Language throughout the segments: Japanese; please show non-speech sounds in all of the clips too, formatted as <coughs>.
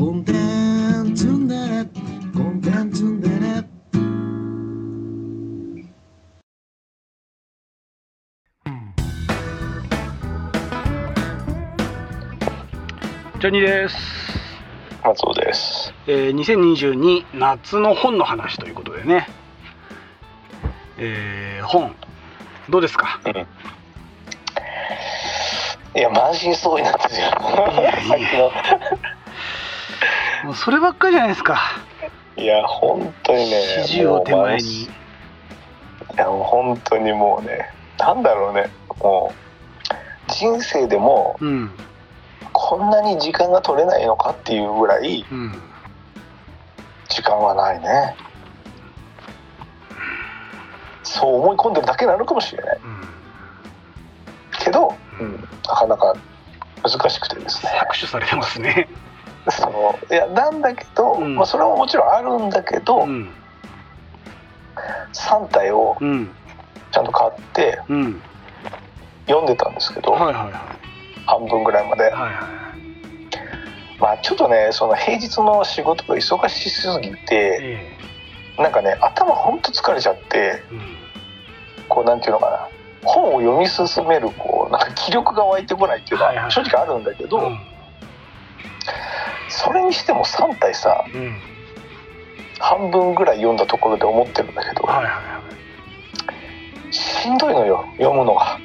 コンテンツンデレコンテンツンデレジョニーです、松尾です。えー、2022夏の本の話ということでね、えー、本どうですか？いや、満身創痍なんですよ。いやいやもうそればっかりじゃないですかいや、本当にね。40を手前にいや、もう本当にもうね、なんだろうね、もう、人生でもうんこんなに時間が取れないのかっていうぐらいうん時間はないね。そう思い込んでるだけなのかもしれない。うんけど、うん、なかなか難しくてですね。<laughs> 搾取されてますねそのいやなんだけど、うん。まあ、それはもちろんあるんだけど、うん。3体をうん。ちゃんと買ってうん。読んでたんですけど、はいはいはい。半分ぐらいまで、はいはいまあちょっとねその平日の仕事が忙しすぎてえなんかね頭ほんと疲れちゃってえうん。こうなんていうのかな。本を読み進めるこうなんか気力が湧いてこないっていうのはいははい。正直あるんだけど、うんそれにしても3体さうん。半分ぐらい読んだところで思ってるんだけど、はいはいはしんどいのよ読むのが。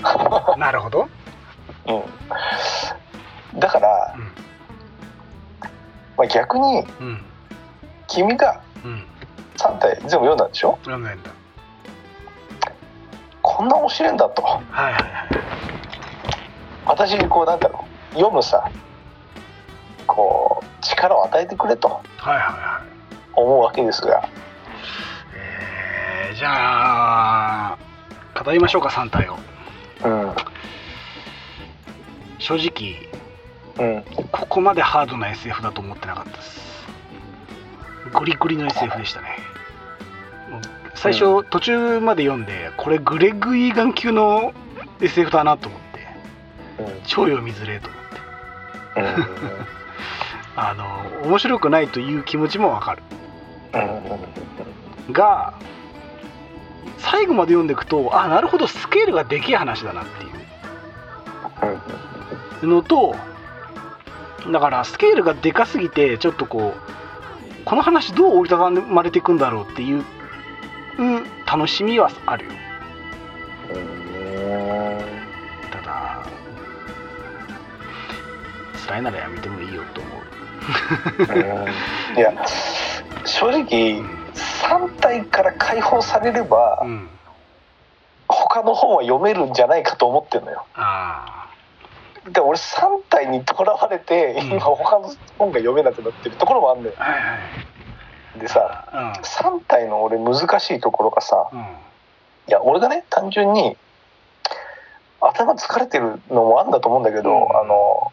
い <laughs> なるほど。うん、だから、まあ、逆にうん。うん君がうん。3体全部読んだんでしょ？読んだんだ。こんな面白いんだと。はいはいはい。私にこうなんだろう読むさこう力を与えてくれとはいはいはい。思うわけですが。えー、じゃあ語りましょうか3体を。うん。正直うん。ここまでハードな SF だと思ってなかったです。ゴリゴリの SF でしたね。最初、途中まで読んでこれグレッグ・イーガン級の SF だなと思って。うん。超読みづれえと思ってあの面白くないという気持ちもわかる。うん。が最後まで読んでいくとあなるほどスケールがでけえ話だなっていう。のとだからスケールがでかすぎてちょっとこうこの話どう折りたたまれていくんだろうっていう楽しみはあるよ。ただ辛いならやめてもいいよと思ういや正直3体から解放されればうん。他の本は読めるんじゃないかと思ってるのよ。あで俺3体にとらわれてうん。今他の本が読めなくなってるところもあるんだよ。あはいはい。でさうん。3体の俺難しいところがさうん。いや俺がね単純に頭疲れてるのもあるんだと思うんだけど、うん。あの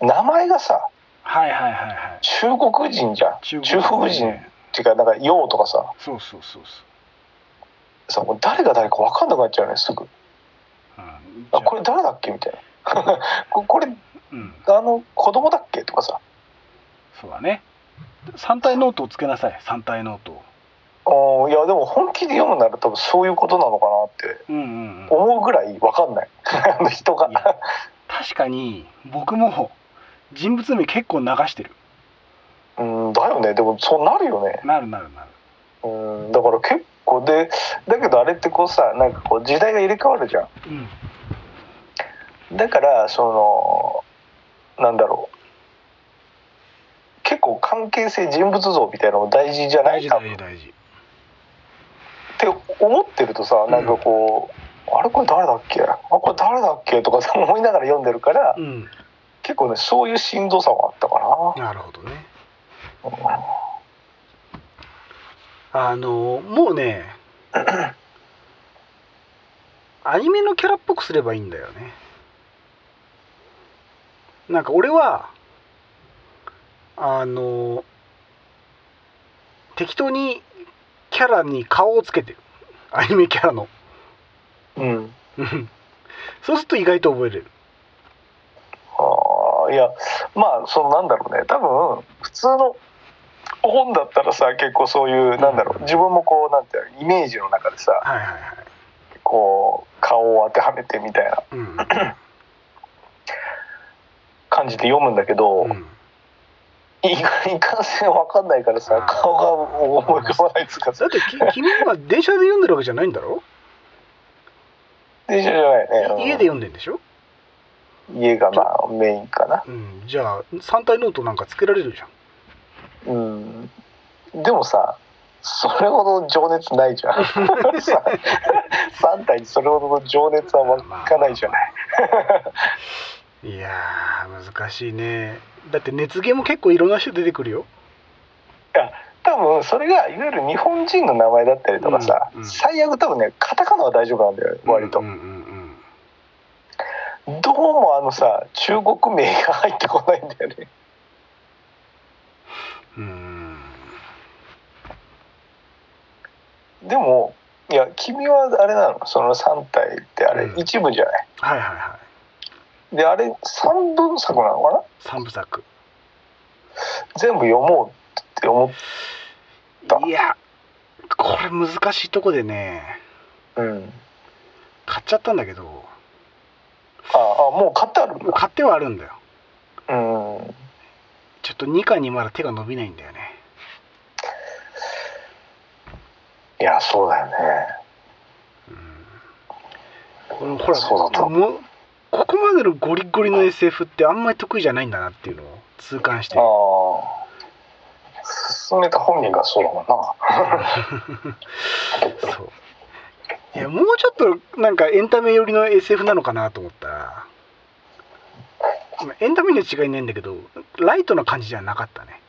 名前がさはいはいはいはい。中国人じゃん。中中国人っていうかなんか洋とかさ。そうそうそうそさもう誰が誰か分かんなくなっちゃうねすぐ。う、うん、あこれ誰だっけ？みたいな。<laughs> ここれうん。あの子供だっけ？とかさ。そうだね。三体ノートをつけなさい。三体ノートを。あーいやでも本気で読むなら多分そういうことなのかなって。うんうんうん。思うぐらい分かんない。<laughs> あの人が。いや確かに僕も人物名結構流してる。うんだよね。でもそうなるよね。なるなるなる。うんだから結構でだけどあれってこうさなんかこう時代が入れ替わるじゃん。うん。だからそのなんだろう。結構関係性人物像みたいなのも大事じゃない？かっ大事大事。て思ってるとさなんかこう、あれこれ誰だっけ？あこれ誰だっけ？とかさ思いながら読んでるからうん結構ねそういうしんどさはあったかな。るほどね。な。あのもうね <coughs> アニメのキャラっぽくすればいいんだよね。なんか俺はあの適当にキャラに顔をつけてる。アニメキャラの。うん。うん。<laughs> そうすると意外と覚えれるいやまあそのなんだろうね。多分普通の本だったらさ結構そういうなんだろう。自分もこうなんていうのイメージの中でさはいはいはい。こう顔を当てはめてみたいなうん。感じで読むんだけど、うん。いかんせんわかんないからさ顔が思い浮かばないっつうかさ。だってき君は電車で読んでるわけじゃないんだろ？電車じゃないね、うん家で読んでんでしょ？家がまあメインかな。うん。じゃあ3体ノートなんかつけられるじゃん。うん。でもさそれほど情熱ないじゃん。<laughs> さ3体にそれほどの情熱は湧かないじゃないいやー難しいね。だって熱源も結構いろんな人出てくるよ。多分それがいわゆる日本人の名前だったりとかさ、うんうん。最悪多分ねカタカナは大丈夫なんだよ割と、うんうんうんどうもあのさ中国名が入ってこないんだよね。うんうん。でもいや君はあれなの？その3体ってあれうん。一部じゃない、はいはいはい。であれ3部作なのかな？三部作。全部読もうって思った。いやこれ難しいとこでねうん。買っちゃったんだけどああもう買ってある買ってはあるんだよ。うん。ちょっと2巻にまだ手が伸びないんだよね。いやそうだよね。うん。これほらそうだともうここまでのゴリゴリの SF ってあんまり得意じゃないんだなっていうのを痛感してああ進めた本人がそうだもんな。<laughs> そういやもうちょっとなんかエンタメ寄りの SF なのかなと思ったらまあエンタメには違いないんだけどライトな感じじゃなかったね。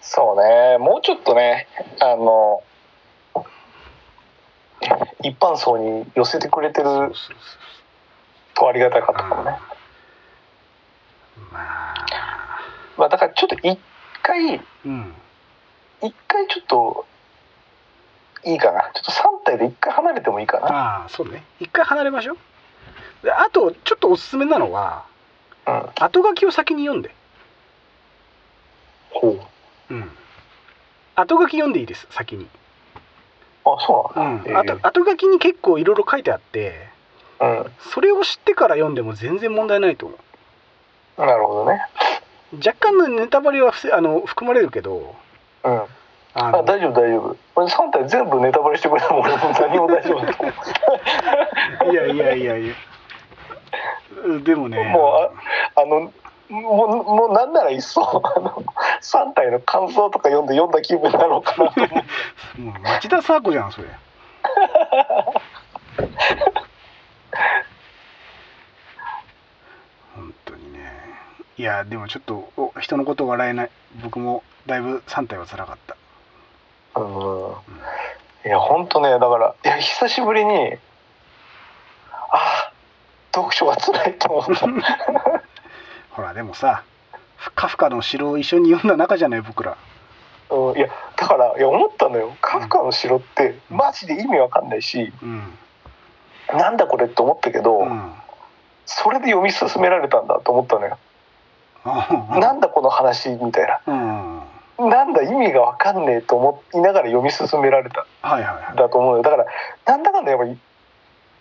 そうね。もうちょっとねあの一般層に寄せてくれてるとありがたかったかもね、まあまあだからちょっと一回うん。一回ちょっといいかな。ちょっと3体で一回離れてもいいかな。ああそうね。一回離れましょう。であとちょっとおすすめなのはうん。後書きを先に読んで。ほう。うん。後書き読んでいいです先に。あそううんなん。だ、後後書きに結構いろいろ書いてあってえそれを知ってから読んでも全然問題ないと思う。うんなるほどね。若干のネタバレはあの含まれるけどうんあ大丈夫大丈夫。俺3体全部ネタバレしてくれたもん俺も何も大丈夫だと思う。<laughs> いやいやいやいや。でもね。もあのもうもうなんならいっそあの3体の感想とか読んで読んだ気分になろうかなと思う。<laughs> もう町田沙子じゃんそれ。<laughs> 本当にね。いやでもちょっとお人のこと笑えない。僕もだいぶ3体は辛かったうん。いや本当ねだからいや久しぶりにああ読書が辛いと思った。<laughs> ほらでもさカフカの城を一緒に読んだ仲じゃない僕ら。うん、いやだからいや思ったのよ。カフカの城ってマジで意味わかんないしうん。なんだこれって思ったけど、うん。それで読み進められたんだと思ったのよ、あなんだこの話みたいうん。はななんだ意味がわかんねえと思いながら読み進められた。いはいはい。だと思うよ。だからなんだかんだやっぱり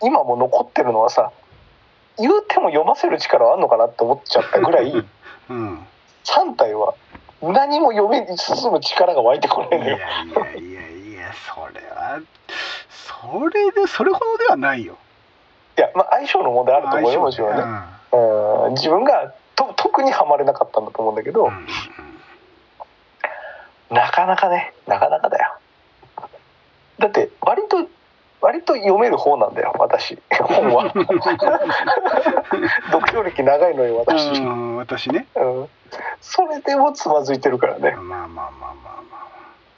今も残ってるのはさ言うても読ませる力はあんのかなって思っちゃったぐらい <laughs> うん。3体は何も読み進む力が湧いてこないのよ。いやいやいやいやそれはそれでそれほどではないよ。いやまあ相性の問題あると思うよもちろんねうん。自分がと特にはまれなかったんだと思うんだけど、うんなかなかねなかなかだよ。だって割と割と読める方なんだよ私。<laughs> 本は。<laughs> 読書歴長いのよ私、私ね。うん、それでもつまずいてるからね。まあまあまあまあ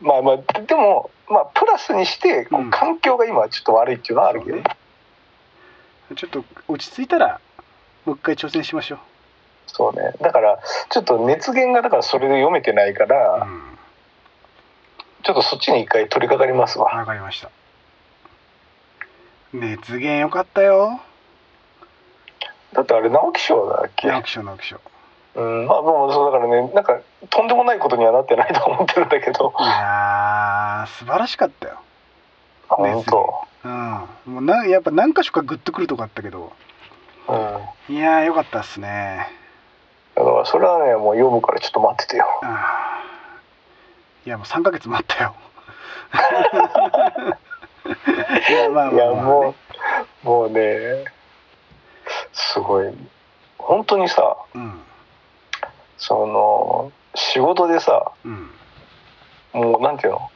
ままあまあ。でもまあプラスにしてこう環境が今ちょっと悪いっていうのはあるけど、そうね。あちょっと落ち着いたらもう一回挑戦しましょう。そうね。だからちょっと熱源がだからそれで読めてないから、うんちょっとそっちに一回取り掛かりますわ。わかりました。熱源よかったよ。だってあれ直木賞だっけ？直木賞直木賞。うんまあもうそうだからねなんかとんでもないことにはなってないと思ってるんだけど。いやー素晴らしかったよ。本当？うん。もうなやっぱ何箇所かグッとくるとこあったけど。うん。いやーよかったっすね。だからそれはねもう読むからちょっと待っててよ。あーいやもう3ヶ月待ったよ。<laughs> いやまあまあ、いやまあもう。もうねすごい。本当にさうん。その仕事でさうん。もうなんていうの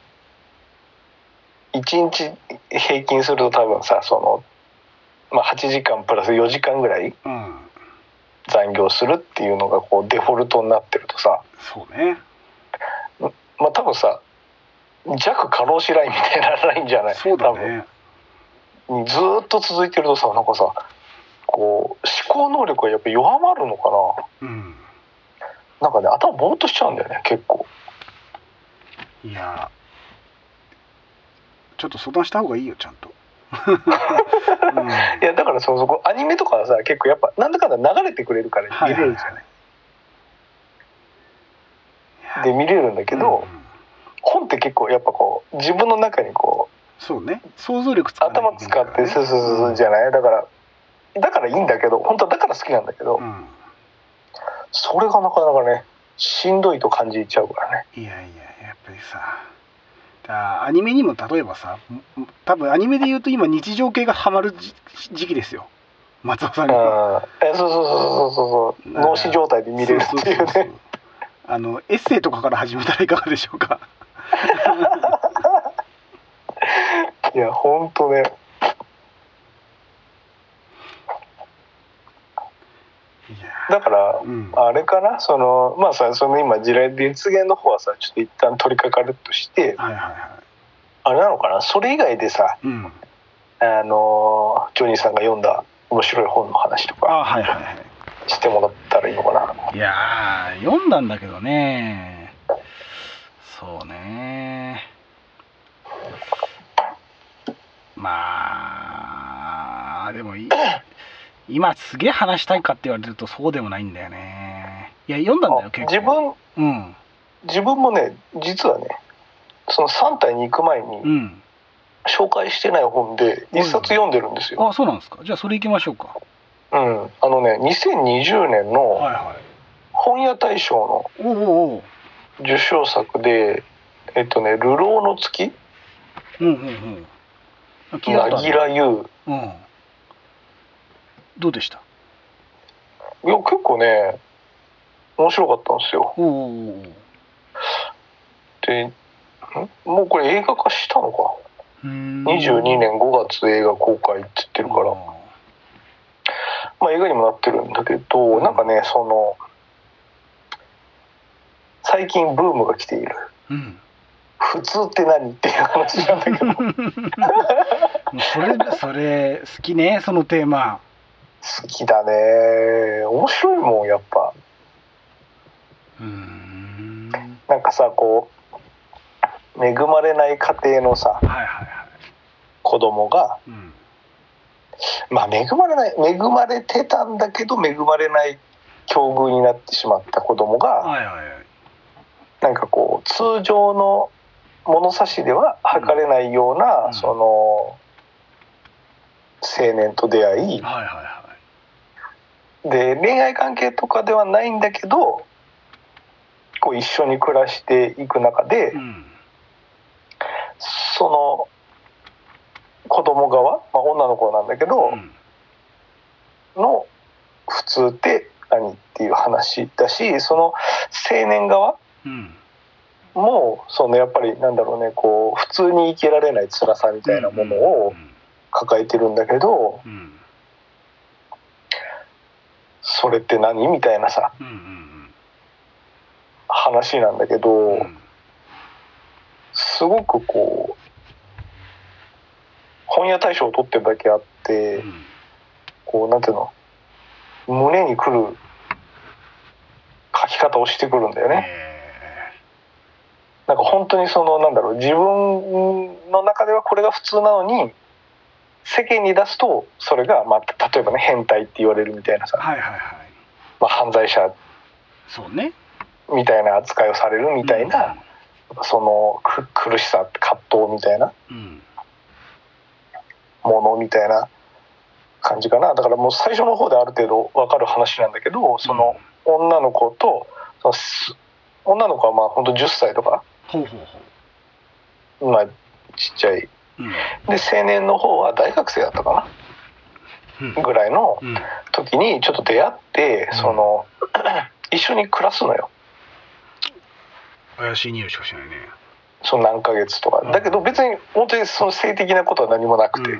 ？1日平均すると多分さその、まあ、8時間プラス4時間ぐらいうん。残業するっていうのがこうデフォルトになってるとさそうねまあ多分さ弱過労死ラインみたいなラインじゃない？そうだね。多分。ずーっと続いてるとさなんかさこう思考能力がやっぱ弱まるのかうん。ななんかね頭ぼーっとしちゃうんだよね結構。いやちょっと相談した方がいいよちゃんと、うん、いやだからそのそこアニメとかはさ結構やっぱなんだかんだ流れてくれるから見れるじゃない,、で見れるんだけど、うん。本って結構やっぱこう自分の中にこそうね。想像力使う頭使ってそうそうそうそうじゃない？だからだからいいんだけど本当はだから好きなんだけど、うん。それがなかなかねしんどいと感じちゃうからね。いやいややっぱりさ。だアニメにも例えばさん多分アニメで言うと今日常系がハマる時時期ですよ。松尾さんにはうん。えそうそうそうそうそうそう。脳死状態で見れるっていうそうそうそうねあのエッセイとかから始めたらいかがでしょうか？いや本当ね。だからうん。あれかな？そのまあさその今地雷熱源の方はさちょっと一旦取り掛かるとしてはいはいはあれなのかな？それ以外でさいうん。あのジョニーさんが読んだ面白い本の話とかしてもらったらいいのかな？いやー読んだんだけどね。そうね。まあでもい今すげえ話したいかって言われるとそうでもないんだよね。いや読んだんだよあ結構。自分うん。自分もね実はねその3体に行く前にうん。紹介してない本で一冊読んでるんですよ。あそうなんですか。じゃあそれ行きましょうか。うん、あのね2020年のはいはい本屋大賞の受賞作でえっとね「流浪の月」うんうん。うん。うん。どうでした？いや結構ね面白かったんですよ。でんもうこれ映画化したのか。うーん22年5月映画公開って言ってるから、あまあ、映画にもなってるんだけど、うん。なんかねその最近ブームが来ている。ーうん「普通って何?」っていう話なんだけど。<laughs> それそれ好きねそのテーマ。好きだね。面白いもんやっぱ。うーん。なんかさこう恵まれない家庭のさはいはいはい。子供がうん。まあ恵まれない恵まれてたんだけど恵まれない境遇になってしまった子供がはいはいはいなんかこう通常の物差しでは測れないような、うん。その青年と出会い。はいはいはで恋愛関係とかではないんだけどこう一緒に暮らしていく中で、いうん。その子供側、まあ、女の子なんだけど、うん。の普通って何っていう話だしその青年側うん。もそのやっぱりなんだろうねこう普通に生きられない辛さみたいなものを抱えてるんだけどそれって何みたいなさ話なんだけどすごくこう本屋大賞を取ってるだけあってうんこうなんていうの胸にくる書き方をしてくるんだよね。えなんか本当にそのなんだろう自分の中ではこれが普通なのに世間に出すとそれが、まあ、例えばね変態って言われるみたいなさ、はいはいはい。まあ、犯罪者そうね。みたいな扱いをされるみたいな、そのく苦しさ葛藤みたいなうん。ものみたいな感じかな。だからもう最初の方である程度分かる話なんだけどその女の子とそのす女の子はまあ本当10歳とか、ほうほうほまあ、ちっちゃい。ううん。で青年の方は大学生だったかうん。なぐらいのうん。時にちょっと出会ってうん。その <clears throat> 一緒に暮らすのよ。怪しい匂いしかしないね。その何ヶ月とか。うん。だけど別に本当にその性的なことは何もなくて、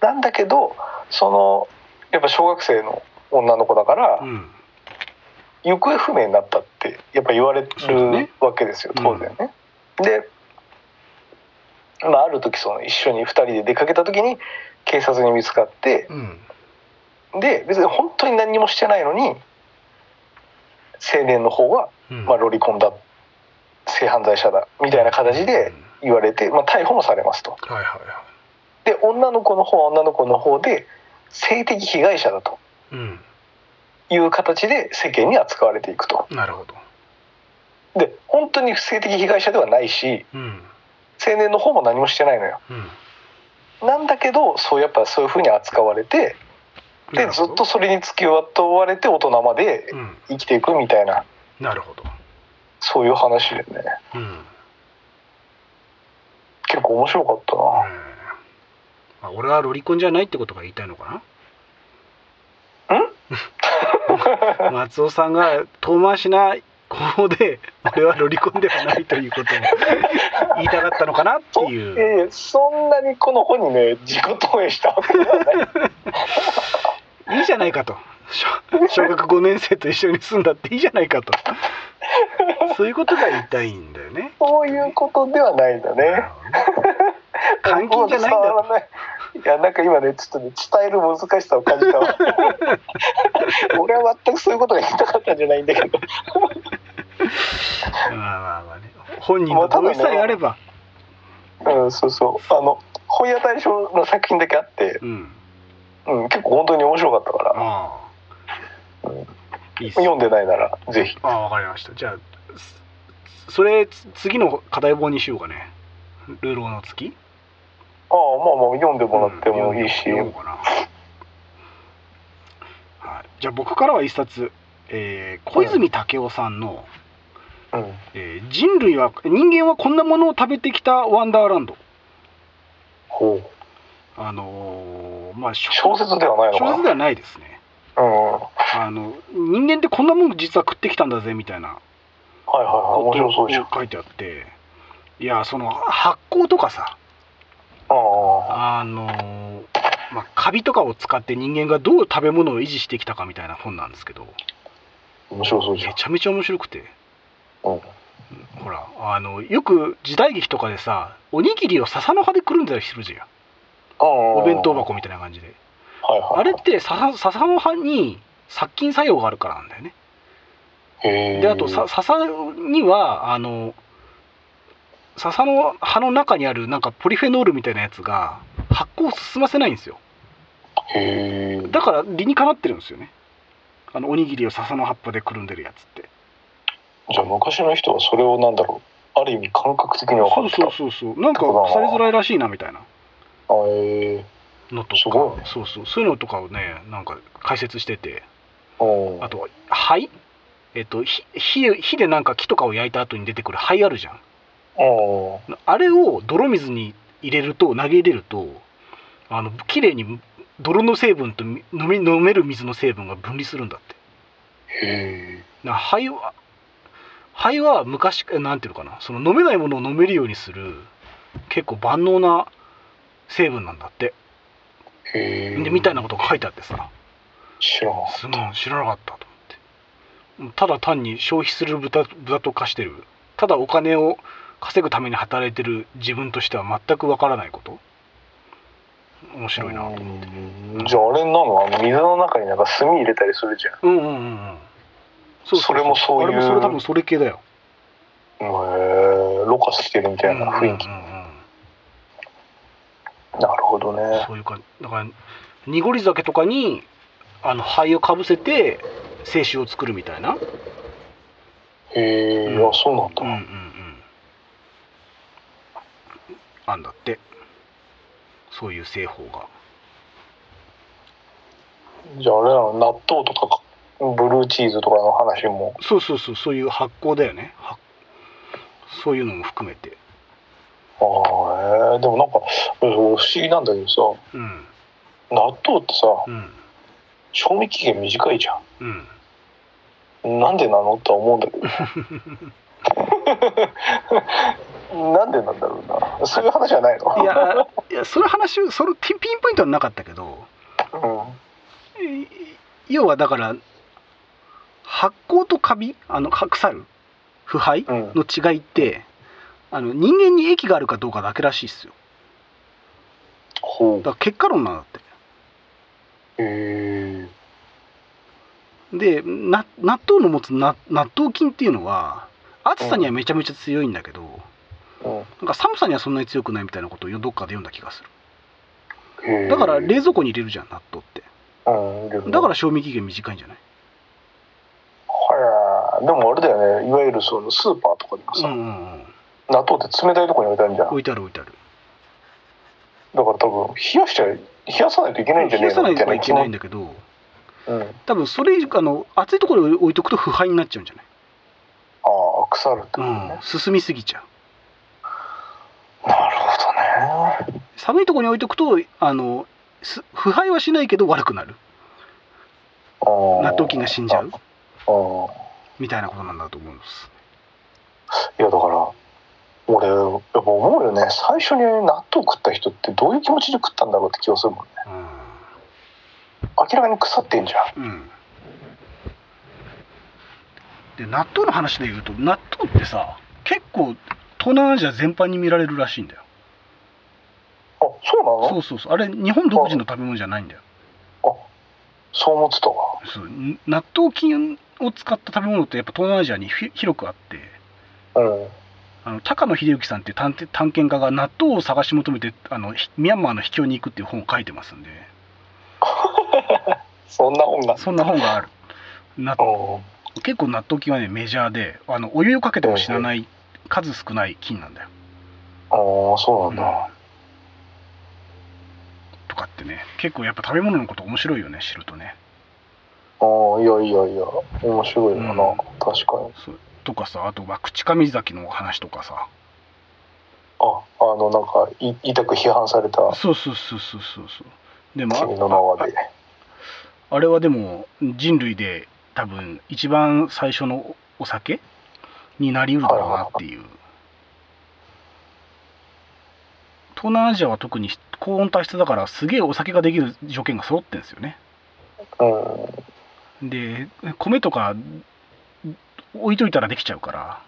なんだけどそのやっぱ小学生の女の子だから、行方不明になったってやっぱ言われるわけですよ当然ね。で、まあ、ある時その一緒に2人で出かけた時に警察に見つかってうん。で別に本当に何にもしてないのに青年の方は、うん。まあ、ロリコンだ性犯罪者だみたいな形で言われて、まあ、逮捕もされますと。はいはいはで女の子の方は女の子の方で性的被害者だと。いうんいう形で世間に扱われていくと。なるほど。で本当に性的被害者ではないしうん。青年の方も何もしてないのよ。うん。なんだけどそうやっぱそういう風に扱われてでずっとそれに付きまとわれて大人までうん。生きていくみたいな。なるほど。そういう話でね。うん。結構面白かったな。あ俺はロリコンじゃないってことが言いたいのかな？<laughs> 松尾さんが遠回しな方で俺はロリコンではないということを言いたかったのかなってそいう。<laughs> ええそんなにこの本にね自己投影したわけではない。いいじゃないかと。小小学5年生と一緒に住んだっていいじゃないかと。そういうことが言いたいんだよね。そういうことではないんだね。監禁じゃないんだといいやなんか今ねちょっとね伝える難しさを感じたわ。<laughs> 俺は全くそういうことが言いたかったんじゃないんだけど。まあまあまあね。本人の同意さえあれば、うんそうそう。あの本屋大賞の作品だけあって、うん。うん、結構本当に面白かったから。ああ。いいっす読んでないならぜひ。ああわかりました。じゃあそそれつ次の課題本にしようかね。ルローの月？ああまあまあ読んでもらってもいいし、うんはい、じゃあ僕からは一冊、えー小泉武雄さんの、うん。えー人類は人間はこんなものを食べてきたワンダーランド」ほう。あのーまあ小小説ではないのか。小説ではないですね。あの人間ってこんなもん実は食ってきたんだぜみたいなはいはい面白そうでしょ書いてあって。いやその発酵とかさあああのーまあ、カビとかを使って人間がどう食べ物を維持してきたかみたいな本なんですけど。面白そうでしょめちゃめちゃ面白くて。うん。ほらあのよく時代劇とかでさおにぎりを笹の葉でくるんだりするじゃん。おお弁当箱みたいな感じで。はいはいあれって笹笹の葉に殺菌作用があるからなんだよね。であとさ笹にはあの笹の葉の中にあるなんかポリフェノールみたいなやつが発酵を進ませないんですよ。だから理にかなってるんですよね。あのおにぎりを笹の葉っぱでくるんでるやつって。じゃあ昔の人はそれをなんだろう。ある意味感覚的に分かっそうそうそうそう。なんか腐りづらいらしいなみたいな。あへえのとすごいね。かそうそう。そういうのとかをねなんか解説してて。うんあと灰？えっと火火火でなんか木とかを焼いた後に出てくる灰あるじゃんあれを泥水に入れると投げ入れるとあの綺麗に泥の成分とみ飲み飲める水の成分が分離するんだって。へえな灰は灰は昔なんていうのかな。その飲めないものを飲めるようにする結構万能な成分なんだって。へえでみたいなことが書いてあってさ。知らなかっすごい知らなかったと思って。ただ単に消費する豚豚と化してる。ただお金を稼ぐために働いてる自分としては全くわからないこと？面白いなと思って。うん。じゃああれなの？あの水の中になんか炭入れたりするじゃん。うんうんうんうん。そうそれもそういうあれもそれ多分それ系だよ。へえろ過してるみたいな雰囲気、うんうんうん。うんなるほどどね。そういうかだから濁り酒とかにあの灰をかぶせて清酒を作るみたいな。へえ、うん。あそうなんだ、うんうんうんあんだって。そういう製法が。じゃああれなの納豆とかブルーチーズとかの話も。そうそうそうそういう発酵だよね。はそういうのも含めて。ああえーでもなんか不思議なんだけどさ。うん。納豆ってさうん。賞味期限短いじゃうんん。なんでなの？って思うんだけど <laughs> なんでなんだろうな。そういう話はないの？いやいやその話そのピンピンポイントはなかったけど。うん。い要はだから発酵とカビ？あのか腐る？腐敗？うん。の違いってあの人間に益があるかどうかだけらしいっすよ。ほだから結果論なんだって。うへえ。でな納豆の持つな納豆菌っていうのは暑さにはめちゃめちゃ強いんだけど、うんなんか寒さにはそんなに強くないみたいなことをどっかで読んだ気がする。だから冷蔵庫に入れるじゃん納豆って。だから賞味期限短いんじゃない？はい。でもあれだよね。いわゆるそのスーパーとかでもさ、うんうんうん。納豆って冷たいところに置いてあるじゃん。置いてある置いてある。だから多分冷やしちゃ冷やさないといけないんじゃねえ冷やさないといないけないんだけどうん、あ多分それあの暑いところに置いとくと腐敗になっちゃうんじゃない？あ腐るってことうねん、、進みすぎちゃうなるほどね寒いところに置いとくとあのす腐敗はしないけど悪くなる。納納豆菌が死んじゃう。うんみたいなことなんだと思うんです。いやだから俺やっぱ思うよね。最初に納豆食った人ってどういう気持ちで食ったんだろうって気がするもんね。明らかに腐ってんじゃんうん、うん、で納豆の話で言うと納豆ってさ結構東南アジア全般に見られるらしいんだよあそうなの？そうそうそう。あれ日本独自の食べ物じゃないんだよ。そう思ってたわ。そう。ん納豆菌を使った食べ物ってやっぱ東南アジアにひ広くあって。うん。あの高野秀幸さんっていう探偵探検家が納豆を探し求めてあのひミャンマーの秘境に行くっていう本を書いてますんで。<laughs> そんな本が。そんな本がある。なうん。結構納豆菌はねメジャーであのお湯をかけても死なない数少ない菌なんだよ、ああそうなんだ、とかってね結構やっぱ食べ物のこと面白いよね知るとね。ああいやいやいや面白いよな、うん。確かに。そう。とかさあとは口上崎の話とかさ。ああのなんかい痛く批判されたそうそうそうそうそう。そうでも君の名はで。ああれはでも人類で多分一番最初のお酒になりうるだろうなっていう。東南アジアは特に高温多湿だからすげえお酒ができる条件が揃ってるんですよね。うん。で米とか置いといたらできちゃうから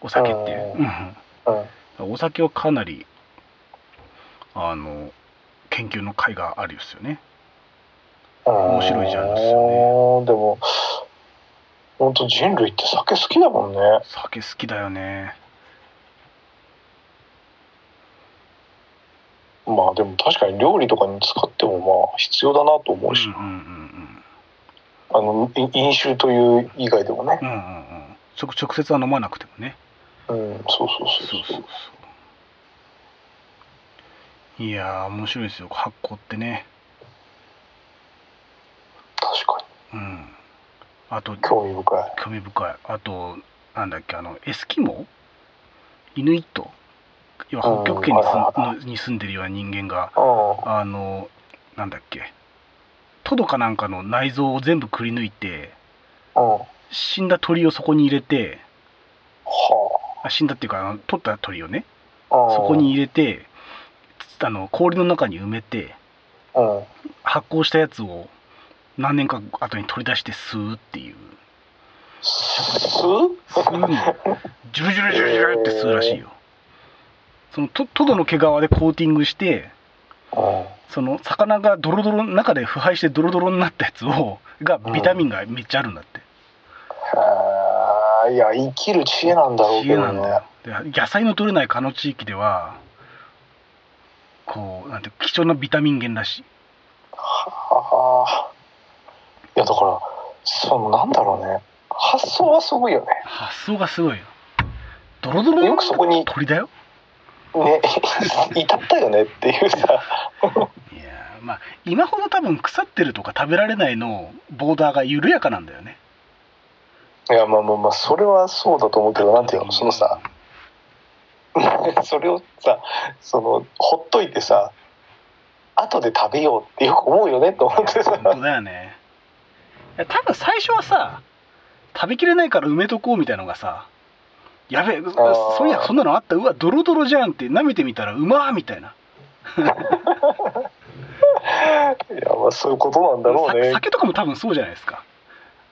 お酒って、う。ん。うお酒はかなりあの研究の甲斐があるですよね。面白いジャンルですよね。でも本当人類って酒好きだもんね。酒好きだよねまあでも確かに料理とかに使ってもまあ必要だなと思うし、うんうんうんあのい飲酒という以外でもね。うんうんうん。うん直直接は飲まなくてもね。うんそうそうそうそう。そういやー面白いですよ。発酵ってね。確かうん。あとに興味深い。興味深い。あとなんだっけあのエスキモイヌイット？要は北極圏に住んに住んでるような人間がうんあのなんだっけトドかなんかの内臓を全部くり抜いて死んだ鳥をそこに入れて死んだっていうか取った鳥をねうんそこに入れてつあの氷の中に埋めてうん発酵したやつを何年か後に取り出して吸うっていう。す吸うの。ジュルジュルジュルジュルって吸うらしいよそのトトドの毛皮でコーティングしてうんその魚がドロドロ中で腐敗してドロドロになったやつをがビタミンがめっちゃあるんだって、へえいや生きる知恵なんだろう知けどね。恵なんだよ。で野菜の取れない蚊の地域ではこうなんて貴重なビタミン源らしい。はあいやだからそのなんだろうね。発想はすごいよね。発想がすごいよ。ドロドロよのくそこに鳥だよね。<laughs> 至ったよねっていうさ。いやーまあ今ほど多分腐ってるとか食べられないのボーダーが緩やかなんだよね。いやまあまあまあそれはそうだと思うけどなんていうのそのさ <laughs> それをさそのほっといてさ後で食べようってよく思うよねと思ってさ。本当だよね。いや多分最初はさ食べきれないから埋めとこうみたいのがさやべえーそういやそんなのあった？うわドロドロじゃんって舐めてみたらうまーみたいな。いやまあそういうことなんだろうさね酒とかも多分そうじゃないですか。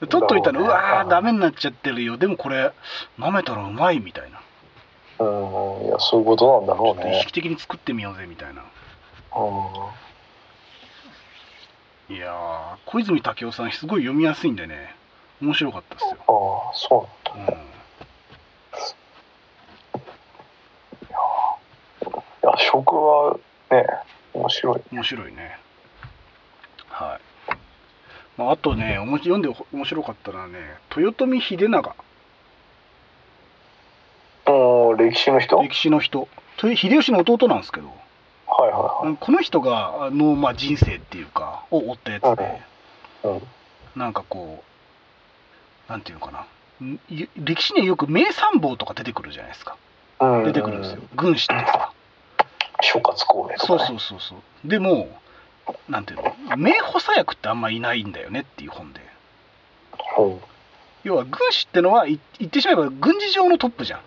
取っといたら、うだろうねわーダメになっちゃってるよ。でもこれ舐めたらうまいみたいな。うんいやそういうことなんだろうね。意識的に作ってみようぜみたいな。うん。いやー小泉武夫さんすごい読みやすいんでね。面白かったですよ、ああそうなんだ。うん、いや食はね面白い。面白いね。はい、まあ、あとねおもし読んで面白かったのはね豊臣秀長。うん歴史の人？はい歴史の人。豊秀吉の弟なんですけど。はいはこの人があの、まあ、人生っていうかを追ったやつで。いうん。なんかこうなんていうのかな。んい歴史にはよく名参謀とか出てくるじゃないですか。うん。出てくるんですよ。軍師ってさ諸葛孔明とそうかね。そうそうそうでもなんていうの名補佐役ってあんまいないんだよねっていう本で。う。ん要は軍師ってのはい言ってしまえば軍事上のトップじゃん。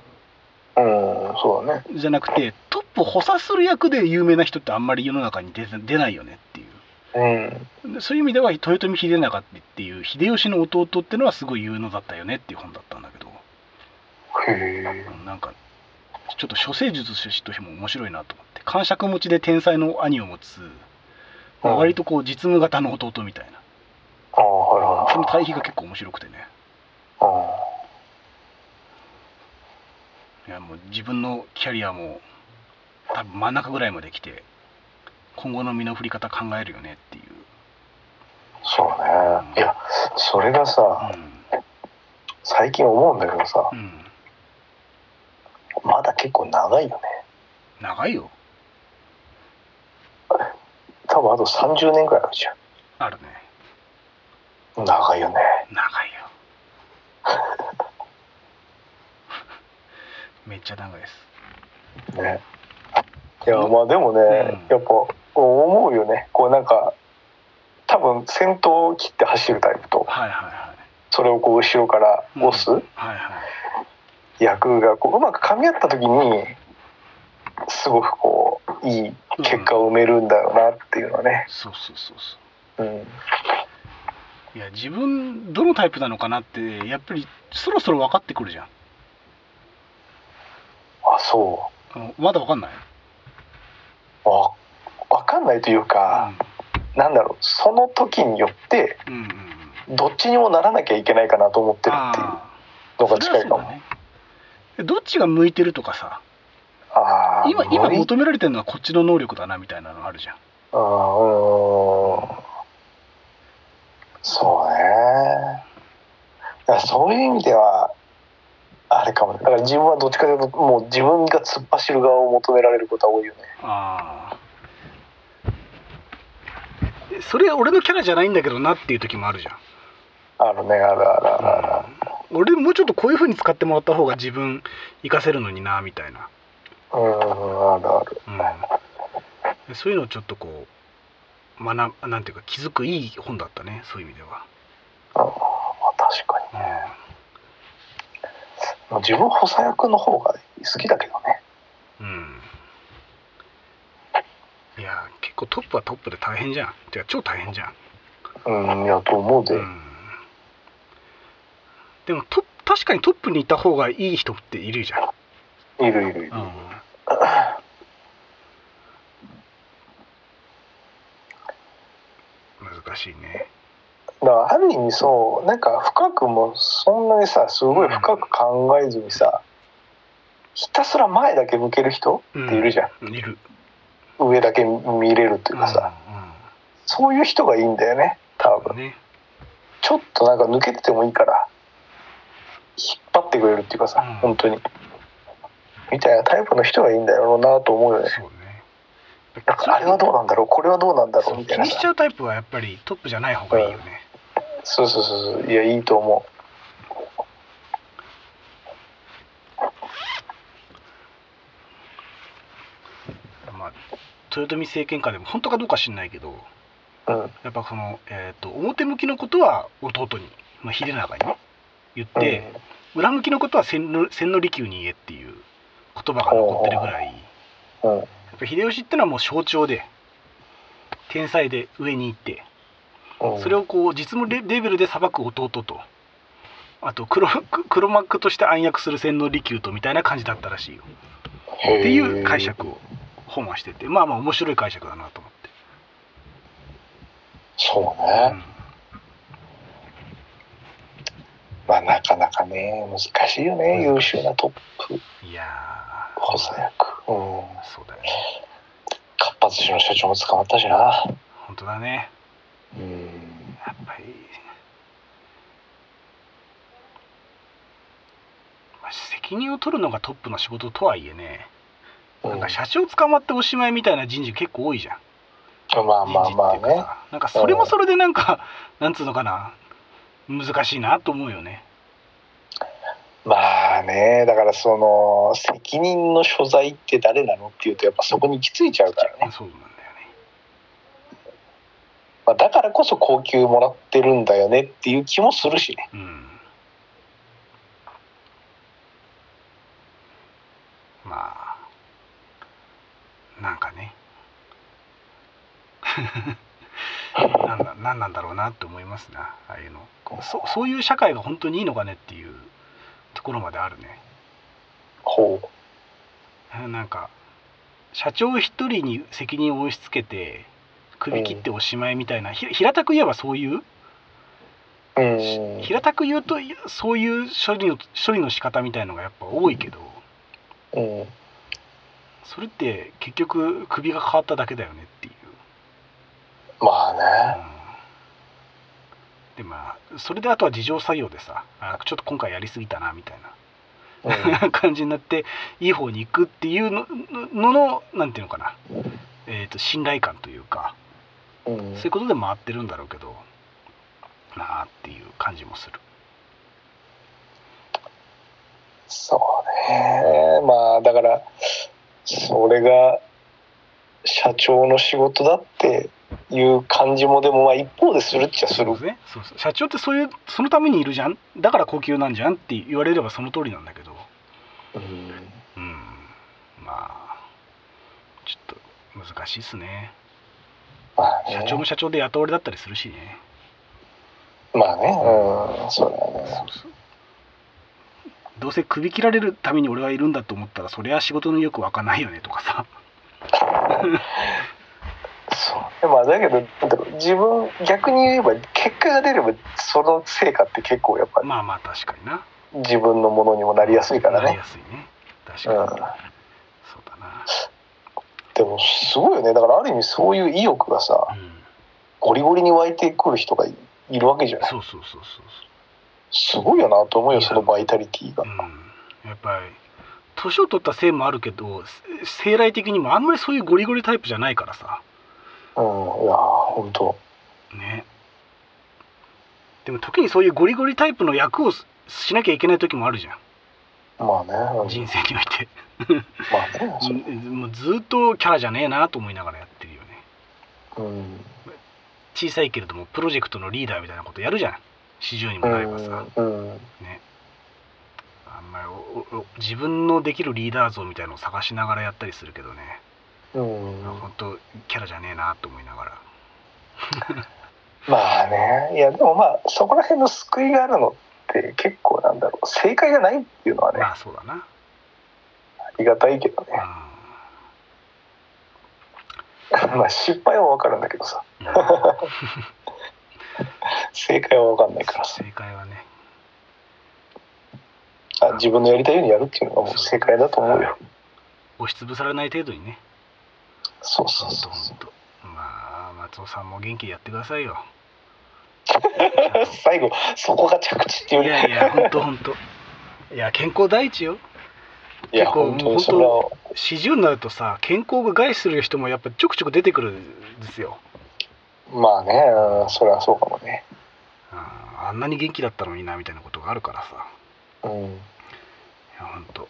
うんそうだね。じゃなくてトップを補佐する役で有名な人ってあんまり世の中に出出ないよねっていう。うん。でそういう意味では豊臣秀長っていう秀吉の弟ってのはすごい有能だったよねっていう本だったんだけど。へえ。んかちょっと処世術師としても面白いなと思って感触持ちで天才の兄を持つ、まあうん。割とこう実務型の弟みたいな。ああはいはいその対比が結構面白くてね。あいやもう自分のキャリアも多分真ん中ぐらいまで来て今後の身の振り方考えるよねっていう、そうね。いやそれがさうん。最近思うんだけどさうん、結構長いよね。長いよ。多分あと30年くらいあるじあるね。ゃん長いよね。長いよ。<laughs> めっちゃ長いです。ね。いやまあでもね、うん。やっぱ思うよね。こうなんか多分先頭を切って走るタイプとはいはいはい。それをこう後ろから押す。はいはい役がこううまく噛み合った時にすごくこういい結果を埋めるんだよなっていうのはね、そうそうそうそう。うん、いや自分どのタイプなのかなってやっぱりそろそろ分かってくるじゃん。あそあのまだ分かんない？うわ分かんないというか、なんだろうその時によってうんうんうん。うんどっちにもならなきゃいけないかなと思ってるっていうあのあが近いかも。ねどっちが向いてるとかさああ今今求められてるのはこっちの能力だなみたいなのあるじゃん。あーうん。そうね。だからそういう意味ではあれかもね。だから自分はどっちかというともう自分が突っ走る側を求められることは多いよね。ああそれ俺のキャラじゃないんだけどなっていう時もあるじゃん。あるねあるあるあるある俺もうちょっとこういう風に使ってもらった方が自分活かせるのになみたいな、うんあるある。うん、そういうのをちょっとこう学なんていうか気づくいい本だったねそういう意味では、あまあ確かに。もう自分補佐役の方が好きだけどね。うん、うん、いや結構トップはトップで大変じゃん。てか超大変じゃん、うんいやと思うで、うん、でもト確かにトップにいた方がいい人っているじゃん、いるいるいる、うん、難しいね。だからある意味そうなんか深くもそんなにさすごい深く考えずにさ、ひたすら前だけ向ける人っているじゃん、いる。上だけ見れるっていうかさ、そういう人がいいんだよね多分。うんね。ちょっとなんか抜けててもいいから引っ張ってくれるっていうかさ、うん。本当に。みたいなタイプの人がいいんだろうなと思うよね。そうね。なんかあれはどうなんだろう？これはどうなんだろそううみたいな。さ気にしちゃうタイプはやっぱりトップじゃない方がいいよね、そうそうそうそう。いやいいと思まあ豊臣政権下でも本当かどうか知んないけどううん。やっぱその、えー、と表向きのことは弟に、まあ、秀長にね言って、裏向きのことは千利休に言えっていう言葉が残ってるぐらいやっぱ秀吉ってのはもう象徴で天才で上に行ってうん。それをこう実務レレベルで裁く弟とあと黒黒幕として暗躍する千利休とみたいな感じだったらしいよ。っていう解釈を本はしててまあまあ面白い解釈だなと思って、そうね、うんまあなかなかね難しいよね優秀なトップ。いや補佐役うん。ーそうだよね活発市の社長も捕まったしな。本当だね。うん。やっぱり、まあ、責任を取るのがトップの仕事とはいえねなんか社長捕まっておしまいみたいな人事結構多いじゃん。まあまあまあね。なんかそれもそれでなんかなんつうのかな難しいなと思うよね。まあねだからその責任の所在って誰なのっていうとやっぱそこに行き着いちゃうからね、そうなんだよね。まあ、だからこそ高級もらってるんだよねっていう気もするしね。うん。まあなんかね <laughs> なんだなんなんだろうなって思いますな。ああいうの。そそういう社会が本当にいいのかねっていうところまであるね。ほなんか社長一人に責任を押し付けて首切っておしまいみたいな、ひ平たく言えばそういうううん平たく言うとそういう処理の処理の仕方みたいのがやっぱ多いけど。うん。それって結局首が変わっただけだよねっていう、まあうん。ね、でまあそれであとは自浄作業でさあちょっと今回やりすぎたなみたいうん。な <laughs> 感じになっていい方に行くっていうのののなんていうのかな、えー、と信頼感というか。うん。そういうことで回ってるんだろうけどなあっていう感じもする。そうね。まあだからそれが社長の仕事だっていう感じもでもまあ一方でするっちゃする。ね。そうそう。社長ってそういうそのためにいるじゃん？だから高級なんじゃんって言われればその通りなんだけど。うん。うん。まあちょっと難しいっすね。まあね。社長も社長で雇われだったりするしね。まあね。うん。そうだよね。そうそう。どうせ首切られるために俺はいるんだと思ったらそりゃ仕事のよくわかんないよねとかさ <laughs> そう。でまあだけど自分逆に言えば結果が出ればその成果って結構やっぱまあまあ確かにな。自分のものにもなりやすいからね。なりやすいね。確かに、うん。そうだな。でもすごいよね。だからある意味そういう意欲がさうん。ゴリゴリに湧いてくる人がいいるわけじゃない。そうそうそうそう。すごいよなと思うよそのバイタリティが。そう、うん、やっぱり年を取ったせいもあるけどせ生来的にもあんまりそういうゴリゴリタイプじゃないからさうんいや本当。ね。でも時にそういうゴリゴリタイプの役をししなきゃいけない時もあるじゃん。まあね、うん。人生において。<laughs> まあねもうずっとキャラじゃねえなと思いながらやってるよね。うん。小さいけれどもプロジェクトのリーダーみたいなことやるじゃん。市場にもなればさ、うんね。あんまり自分のできるリーダー像みたいのを探しながらやったりするけどね、うん本当キャラじゃねえなと思いながら。まあね。いやでもまあそこら辺の救いがあるのって結構なんだろう。正解がないっていうのはね。まあそうだな、ありがたいけどね。<laughs> まあ失敗は分かるんだけどさ。<laughs> 正解は分かんないから。さ正解はね。あ自分のやりたいようにやるっていうのがもう正解だと思うよ。押しつぶされない程度にねそうそうそう。とほんと。まあ松尾さんも元気でやってくださいよ。<laughs> 最後そこが着地っていういやいやほんとほんと。いや健康第一よ。結構本当にそれは。40になるとさ健康が害する人もやっぱちょくちょく出てくるんですよ。まあねうんそれはそうかもね。あんなに元気だったのになみたいなことがあるからさ。うん。いやほんと。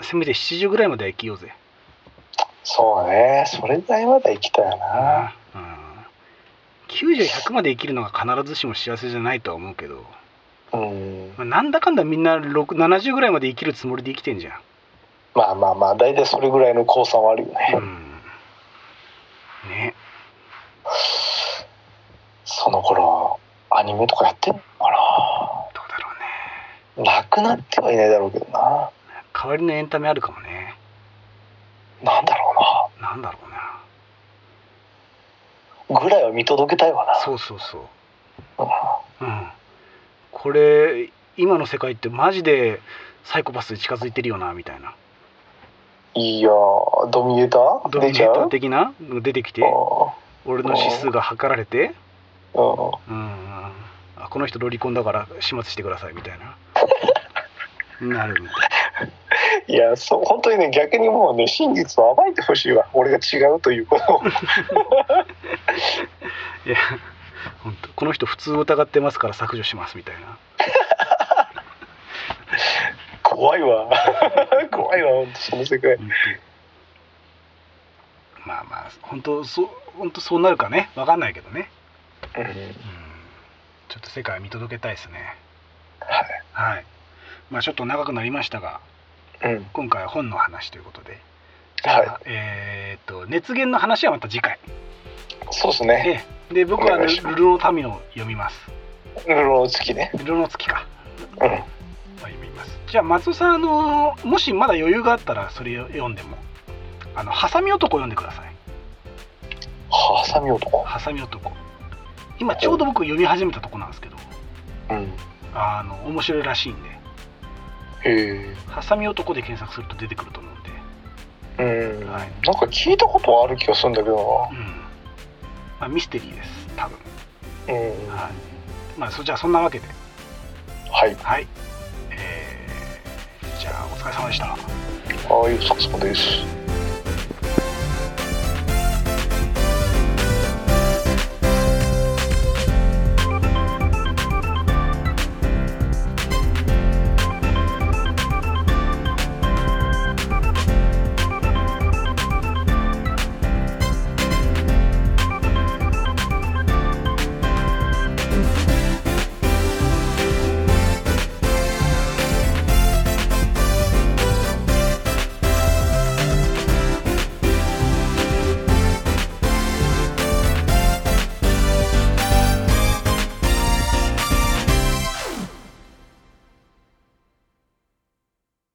せめて70ぐらいまでは生きようぜそうね。それぐらいまで行きたいな。うん。90100まで生きるのが必ずしも幸せじゃないとは思うけど、うん。まあ、なんだかんだみんな6 70ぐらいまで生きるつもりで生きてんじゃん。まあまあまあ大体それぐらいの降参はあるよね、うん。ね。その頃アニメとかやってんのかどうだろうね。ななくなってはいないだろうけどな。代わりのエンタメあるかもね。なんだろなんだろうなうなぐらいは見届けたいわな。そうそうそう。うん。うん。これ今の世界ってマジでサイコパスに近づいてるよなみたいな。いやードミネーター？ドミネーター的な？の出てきて。あ俺の指数が測られて。ーうん。あこの人ロリコンだから始末してくださいみたいな。<laughs> なるみたいいやそう本当にね逆にもうね真実を暴いてほしいわ。俺が違うということを。いや本当この人普通を疑ってますから削除しますみたいな。怖いわ。<laughs> 怖いわ本当その世界。まあまあ本当そう本当そうなるかね。わかんないけどね。うん。うん。ちょっと世界見届けたいですね。はい。はい。まあちょっと長くなりましたがうん。今回は本の話ということで。じゃあ、はい。えーっと熱源の話はまた次回。そうですね。ええ。で僕はルルロの民を読みます。ルロの月ね。ルロの月か。うん。は読みます。じゃあ松尾さんあのもしまだ余裕があったらそれを読んでもあのハサミ男を読んでください。ハサミ男。ハサミ男。今ちょうど僕読み始めたとこなんですけど。うん。あの面白いらしいんでハサミ男で検索すると出てくると思うんで。うん、はい。なんか聞いたことはある気がするんだけどうん。まあミステリーです。多分。なうん。はい。まあそじゃあそんなわけで。はい。はい。えー、じゃあお疲れ様でした。ああいうさつもです